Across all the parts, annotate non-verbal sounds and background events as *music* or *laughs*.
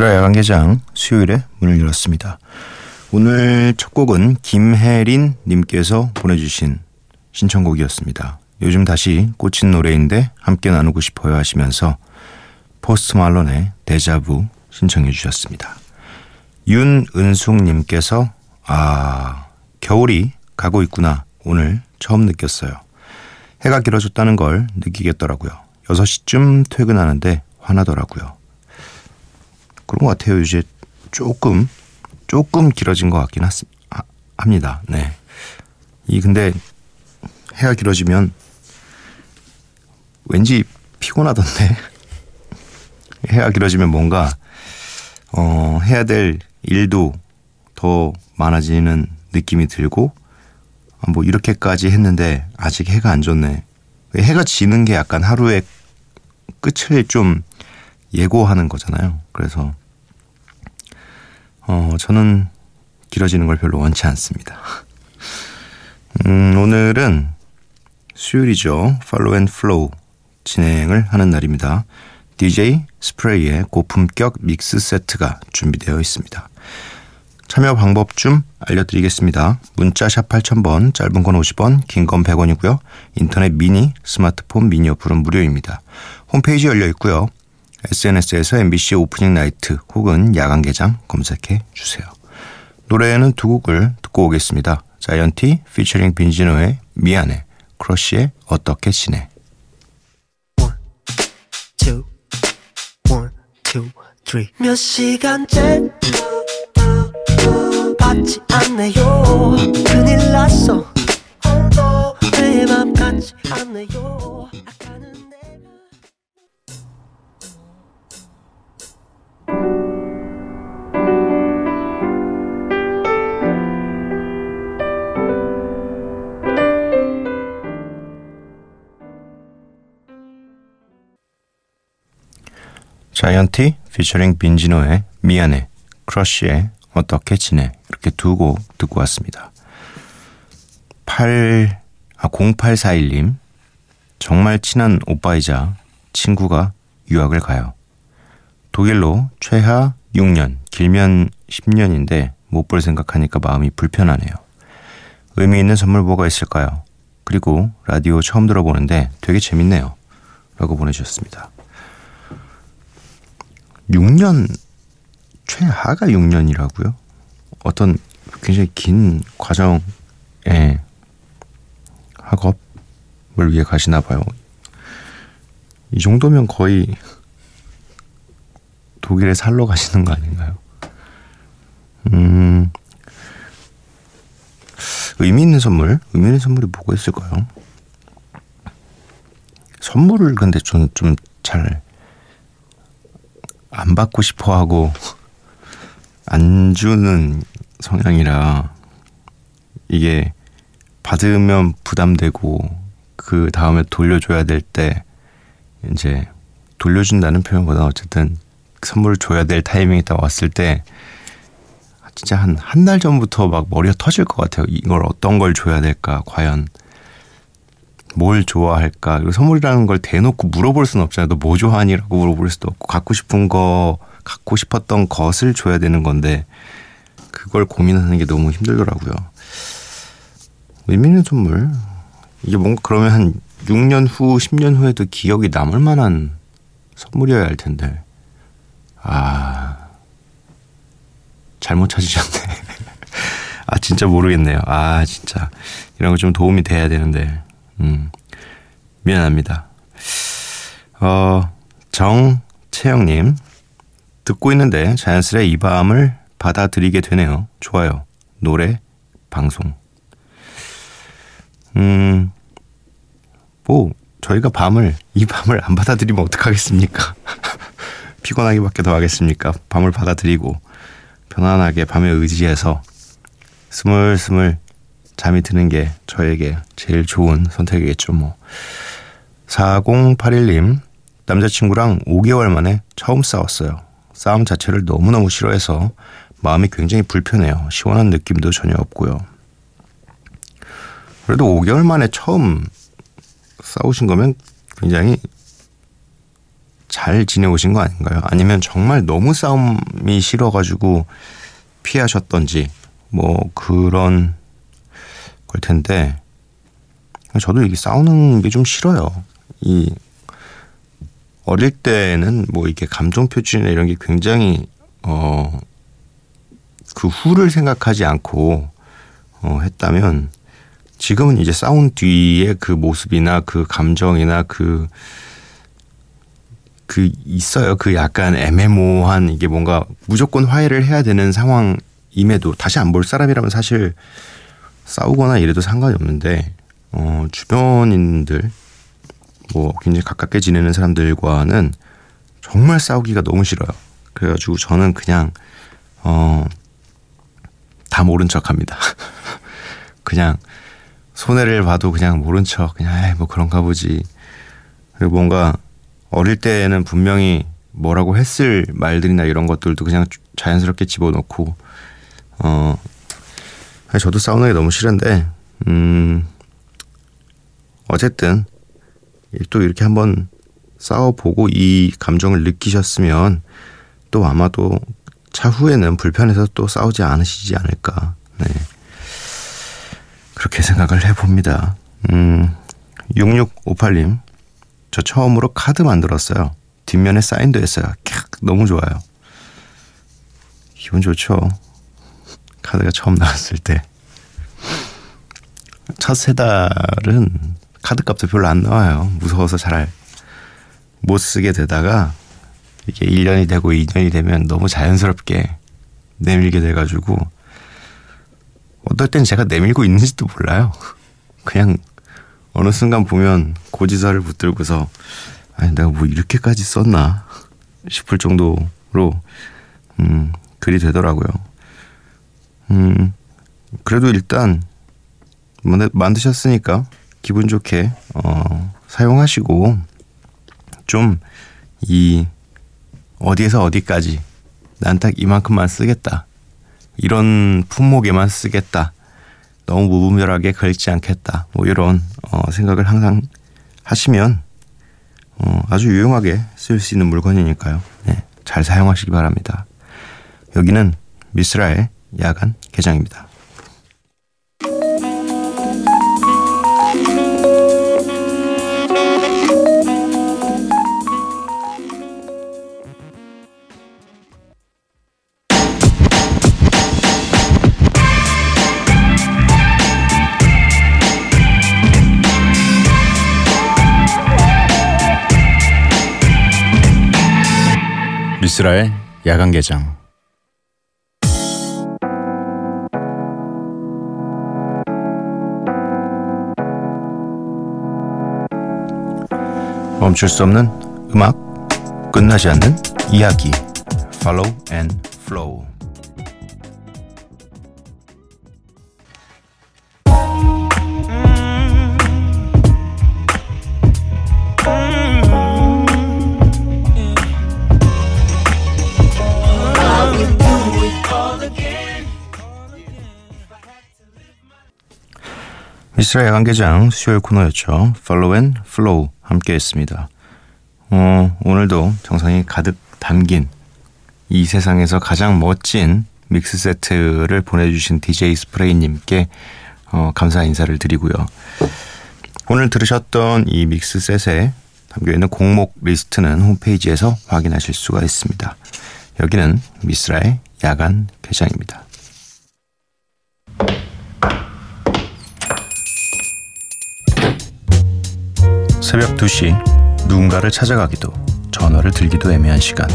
미스라 야간 개장 수요일에 문을 열었습니다. 오늘 첫 곡은 김혜린 님께서 보내주신 신청곡이었습니다. 요즘 다시 꽂힌 노래인데 함께 나누고 싶어요 하시면서 포스트 말론의 데자부 신청해 주셨습니다. 윤은숙 님께서 아 겨울이 가고 있구나 오늘 처음 느꼈어요. 해가 길어졌다는 걸 느끼겠더라고요. 6시쯤 퇴근하는데 화나더라고요. 그런 것 같아요. 이제 조금 조금 길어진 것 같긴 하, 합니다. 네. 이 근데 해가 길어지면 왠지 피곤하던데 *laughs* 해가 길어지면 뭔가 어 해야 될 일도 더 많아지는 느낌이 들고 아, 뭐 이렇게까지 했는데 아직 해가 안 졌네. 해가 지는 게 약간 하루의 끝을 좀 예고하는 거잖아요. 그래서 어, 저는 길어지는 걸 별로 원치 않습니다. 음, 오늘은 수요일이죠. Follow and Flow 진행을 하는 날입니다. DJ 스프레이의 고품격 믹스 세트가 준비되어 있습니다. 참여 방법 좀 알려드리겠습니다. 문자 샵 8000번, 짧은 건 50원, 긴 건 100원이고요. 인터넷 미니, 스마트폰 미니 어플은 무료입니다. 홈페이지 열려 있고요. SNS에서 MBC Opening Night 혹은 야간 개장 검색해 주세요. 노래는 두 곡을 듣고 오겠습니다. 자이언티 피처링 빈지노의 미안해, 크러쉬의 어떻게 지내. 몇 시간째 받지 않네요. 큰일 났어. 내 맘 같지 않네요. 자이언티 피처링 빈지노의 미안해 크러쉬의 어떻게 지내 이렇게 두 곡 듣고 왔습니다. 8 아, 0841님 정말 친한 오빠이자 친구가 유학을 가요. 독일로 최하 6년 길면 10년인데 못 볼 생각하니까 마음이 불편하네요. 의미 있는 선물 뭐가 있을까요? 그리고 라디오 처음 들어보는데 되게 재밌네요. 라고 보내주셨습니다. 6년 최하가 6년이라고요? 어떤 굉장히 긴 과정의 학업을 위해 가시나 봐요. 이 정도면 거의 독일에 살러 가시는 거 아닌가요? 음, 의미 있는 선물? 의미 있는 선물이 뭐가 있을까요? 선물을 근데 저는 좀 잘 안 받고 싶어 하고 안 주는 성향이라 이게 받으면 부담되고 그 다음에 돌려줘야 될 때 이제 돌려준다는 표현보다 어쨌든 선물을 줘야 될 타이밍이 딱 왔을 때 진짜 한 한 달 전부터 막 머리가 터질 것 같아요. 이걸 어떤 걸 줘야 될까? 과연 뭘 좋아할까? 그리고 선물이라는 걸 대놓고 물어볼 수는 없잖아요. 너 뭐 좋아하니라고 물어볼 수도 없고 갖고 싶은 거 갖고 싶었던 것을 줘야 되는 건데 그걸 고민하는 게 너무 힘들더라고요. 의미 있는 선물 이게 뭔가 그러면 한 6년 후, 10년 후에도 기억이 남을 만한 선물이어야 할 텐데 아 잘못 찾으셨네. *laughs* 아 진짜 모르겠네요. 아 진짜 이런 거 좀 도움이 돼야 되는데 음, 미안합니다. 어, 정채영님, 듣고 있는데 자연스레 이 밤을 받아들이게 되네요. 좋아요. 노래, 방송. 음, 뭐, 저희가 밤을, 이 밤을 안 받아들이면 어떡하겠습니까? *laughs* 피곤하기밖에 더 하겠습니까? 밤을 받아들이고, 편안하게 밤에 의지해서 스물스물 잠이 드는 게 저에게 제일 좋은 선택이겠죠, 뭐. 4081님, 남자친구랑 5개월 만에 처음 싸웠어요. 싸움 자체를 너무너무 싫어해서 마음이 굉장히 불편해요. 시원한 느낌도 전혀 없고요. 그래도 5개월 만에 처음 싸우신 거면 굉장히 잘 지내오신 거 아닌가요? 아니면 정말 너무 싸움이 싫어가지고 피하셨던지 뭐 그런 걸 텐데 저도 이게 싸우는 게 좀 싫어요. 이 어릴 때는 뭐 이게 감정 표출이나 이런 게 굉장히 어 그 후를 생각하지 않고 어 했다면 지금은 이제 싸운 뒤에 그 모습이나 그 감정이나 그그 있어요. 그 약간 애매모호한 이게 뭔가 무조건 화해를 해야 되는 상황임에도 다시 안 볼 사람이라면 사실 싸우거나 이래도 상관이 없는데 어 주변인들 뭐 굉장히 가깝게 지내는 사람들과는 정말 싸우기가 너무 싫어요. 그래가지고 저는 그냥 어 다 모른 척합니다. *laughs* 그냥 손해를 봐도 그냥 모른 척 그냥 에이 뭐 그런가 보지. 그리고 뭔가 어릴 때는 분명히 뭐라고 했을 말들이나 이런 것들도 그냥 자연스럽게 집어넣고 어 저도 게 너무 싫은데 음 어쨌든 또 이렇게 한번 싸워보고 이 감정을 느끼셨으면 또 아마도 차후에는 불편해서 또 싸우지 않으시지 않을까 네 그렇게 생각을 해봅니다 음 6658님 저 처음으로 카드 만들었어요. 뒷면에 사인도 했어요. 캬, 너무 좋아요. 기분 좋죠. 카드가 처음 나왔을 때. 첫 세 달은 카드 값도 별로 안 나와요. 무서워서 잘 못 쓰게 되다가 이게 1년이 되고 2년이 되면 너무 자연스럽게 내밀게 돼가지고 어떨 땐 제가 내밀고 있는지도 몰라요. 그냥 어느 순간 보면 고지서를 붙들고서 아니 내가 뭐 이렇게까지 썼나 싶을 정도로 음 글이 되더라고요. 음 그래도 일단 만드셨으니까 기분 좋게 어 사용하시고 좀 이 어디에서 어디까지 난 딱 이만큼만 쓰겠다 이런 품목에만 쓰겠다 너무 무분별하게 걸지 않겠다. 뭐 이런 어, 생각을 항상 하시면 어, 아주 유용하게 쓸 수 있는 물건이니까요. 네, 잘 사용하시기 바랍니다. 여기는 미스라의 야간 개장입니다. 이스라엘 야간 개장 멈출 수 없는 음악 끝나지 않는 이야기. Follow and Flow. 미스라 야간개장 수요일 코너였죠. Follow and Flow 함께 했습니다. 어, 오늘도 정성이 가득 담긴 이 세상에서 가장 멋진 믹스 세트를 보내주신 DJ 스프레이님께 어, 감사 인사를 드리고요. 오늘 들으셨던 이 믹스 셋에 담겨있는 곡목 리스트는 홈페이지에서 확인하실 수가 있습니다. 여기는 미스라의 야간 개장입니다. 새벽 2시 누군가를 찾아가기도 전화를 들기도 애매한 시간.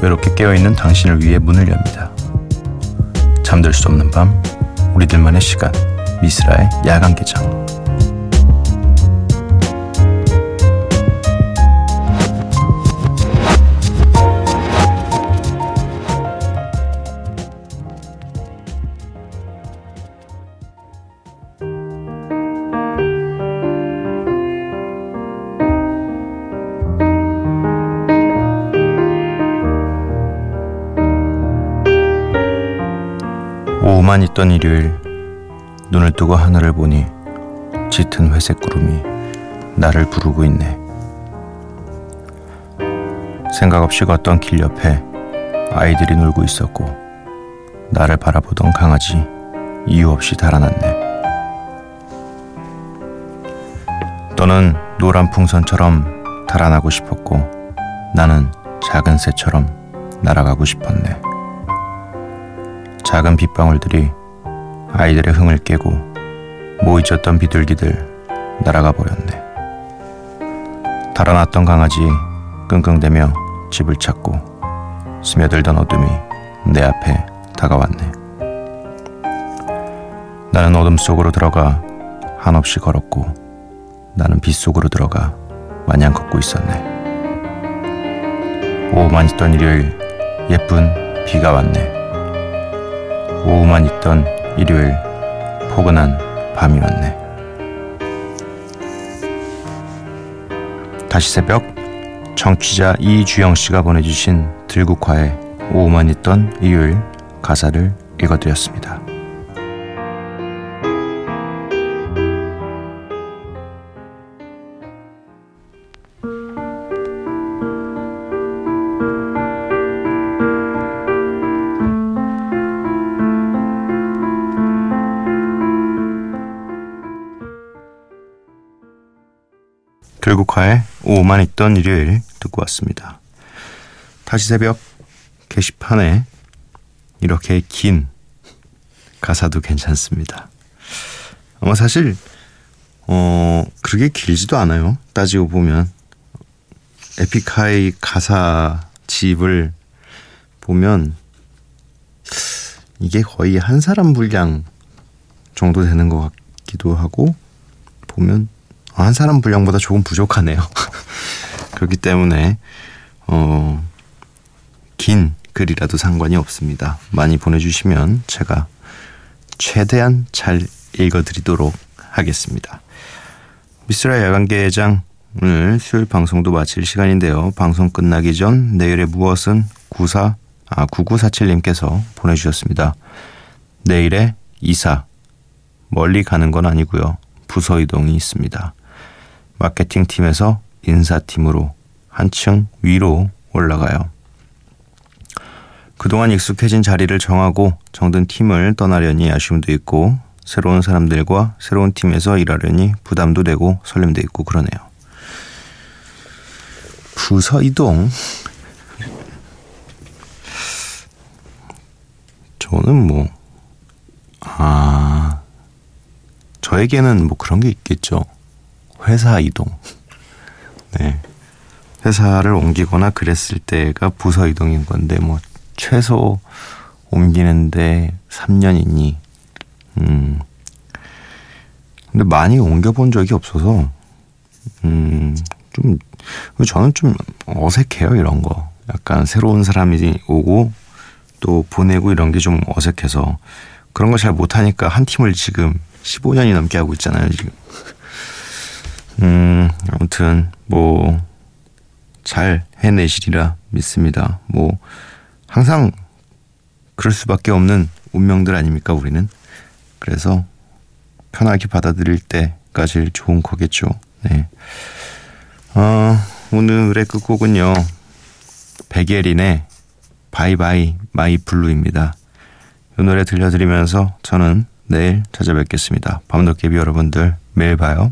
외롭게 깨어있는 당신을 위해 문을 엽니다. 잠들 수 없는 밤 우리들만의 시간. 미스라의 야간 개장 오만 있던 일요일 눈을 뜨고 하늘을 보니 짙은 회색 구름이 나를 부르고 있네. 생각 없이 걷던 길 옆에 아이들이 놀고 있었고 나를 바라보던 강아지 이유 없이 달아났네. 너는 노란 풍선처럼 달아나고 싶었고 나는 작은 새처럼 날아가고 싶었네. 작은 빗방울들이 아이들의 흥을 깨고 모이쳤던 비둘기들 날아가 버렸네. 달아났던 강아지 끙끙대며 집을 찾고 스며들던 어둠이 내 앞에 다가왔네. 나는 어둠 속으로 들어가 한없이 걸었고 나는 빛 속으로 들어가 마냥 걷고 있었네. 오후만 있던 일요일 예쁜 비가 왔네. 오후만 있던 일요일 포근한 밤이 왔네. 다시 새벽 청취자 이주영 씨가 보내주신 들국화의 오후만 있던 일요일 가사를 읽어드렸습니다. 들국화의 오만 있던 일요일 듣고 왔습니다. 다시 새벽 게시판에 이렇게 긴 가사도 괜찮습니다. 아마 사실 어 그렇게 길지도 않아요. 따지고 보면 에픽하이 가사 집을 보면 이게 거의 한 사람 분량 정도 되는 것 같기도 하고 보면 한 사람 분량보다 조금 부족하네요. *laughs* 그렇기 때문에 어, 긴 글이라도 상관이 없습니다. 많이 보내주시면 제가 최대한 잘 읽어드리도록 하겠습니다. 미스라 야간개장 오늘 수요일 방송도 마칠 시간인데요. 방송 끝나기 전 내일의 무엇은 94, 아, 9947님께서 보내주셨습니다. 내일의 이사, 멀리 가는 건 아니고요. 부서 이동이 있습니다. 마케팅 팀에서 인사팀으로 한층 위로 올라가요. 그동안 익숙해진 자리를 정하고 정든 팀을 떠나려니 아쉬움도 있고 새로운 사람들과 새로운 팀에서 일하려니 부담도 되고 설렘도 있고 그러네요. 부서 이동 저는 뭐 아, 저에게는 뭐 그런 게 있겠죠. 회사 이동. 네. 회사를 옮기거나 그랬을 때가 부서 이동인 건데, 뭐, 최소 옮기는데 3년이니, 음. 근데 많이 옮겨본 적이 없어서, 음, 좀, 저는 좀 어색해요, 이런 거. 약간 새로운 사람이 오고, 또 보내고 이런 게 좀 어색해서, 그런 거 잘 못하니까 한 팀을 지금 15년이 넘게 하고 있잖아요, 지금. 음, 아무튼, 뭐, 잘 해내시리라 믿습니다. 뭐, 항상 그럴 수밖에 없는 운명들 아닙니까, 우리는? 그래서 편하게 받아들일 때가 제일 좋은 거겠죠. 네. 어, 오늘의 끝곡은요, 백예린의 Bye bye my blue입니다. 이 노래 들려드리면서 저는 내일 찾아뵙겠습니다. 밤도깨비 여러분들 매일 봐요.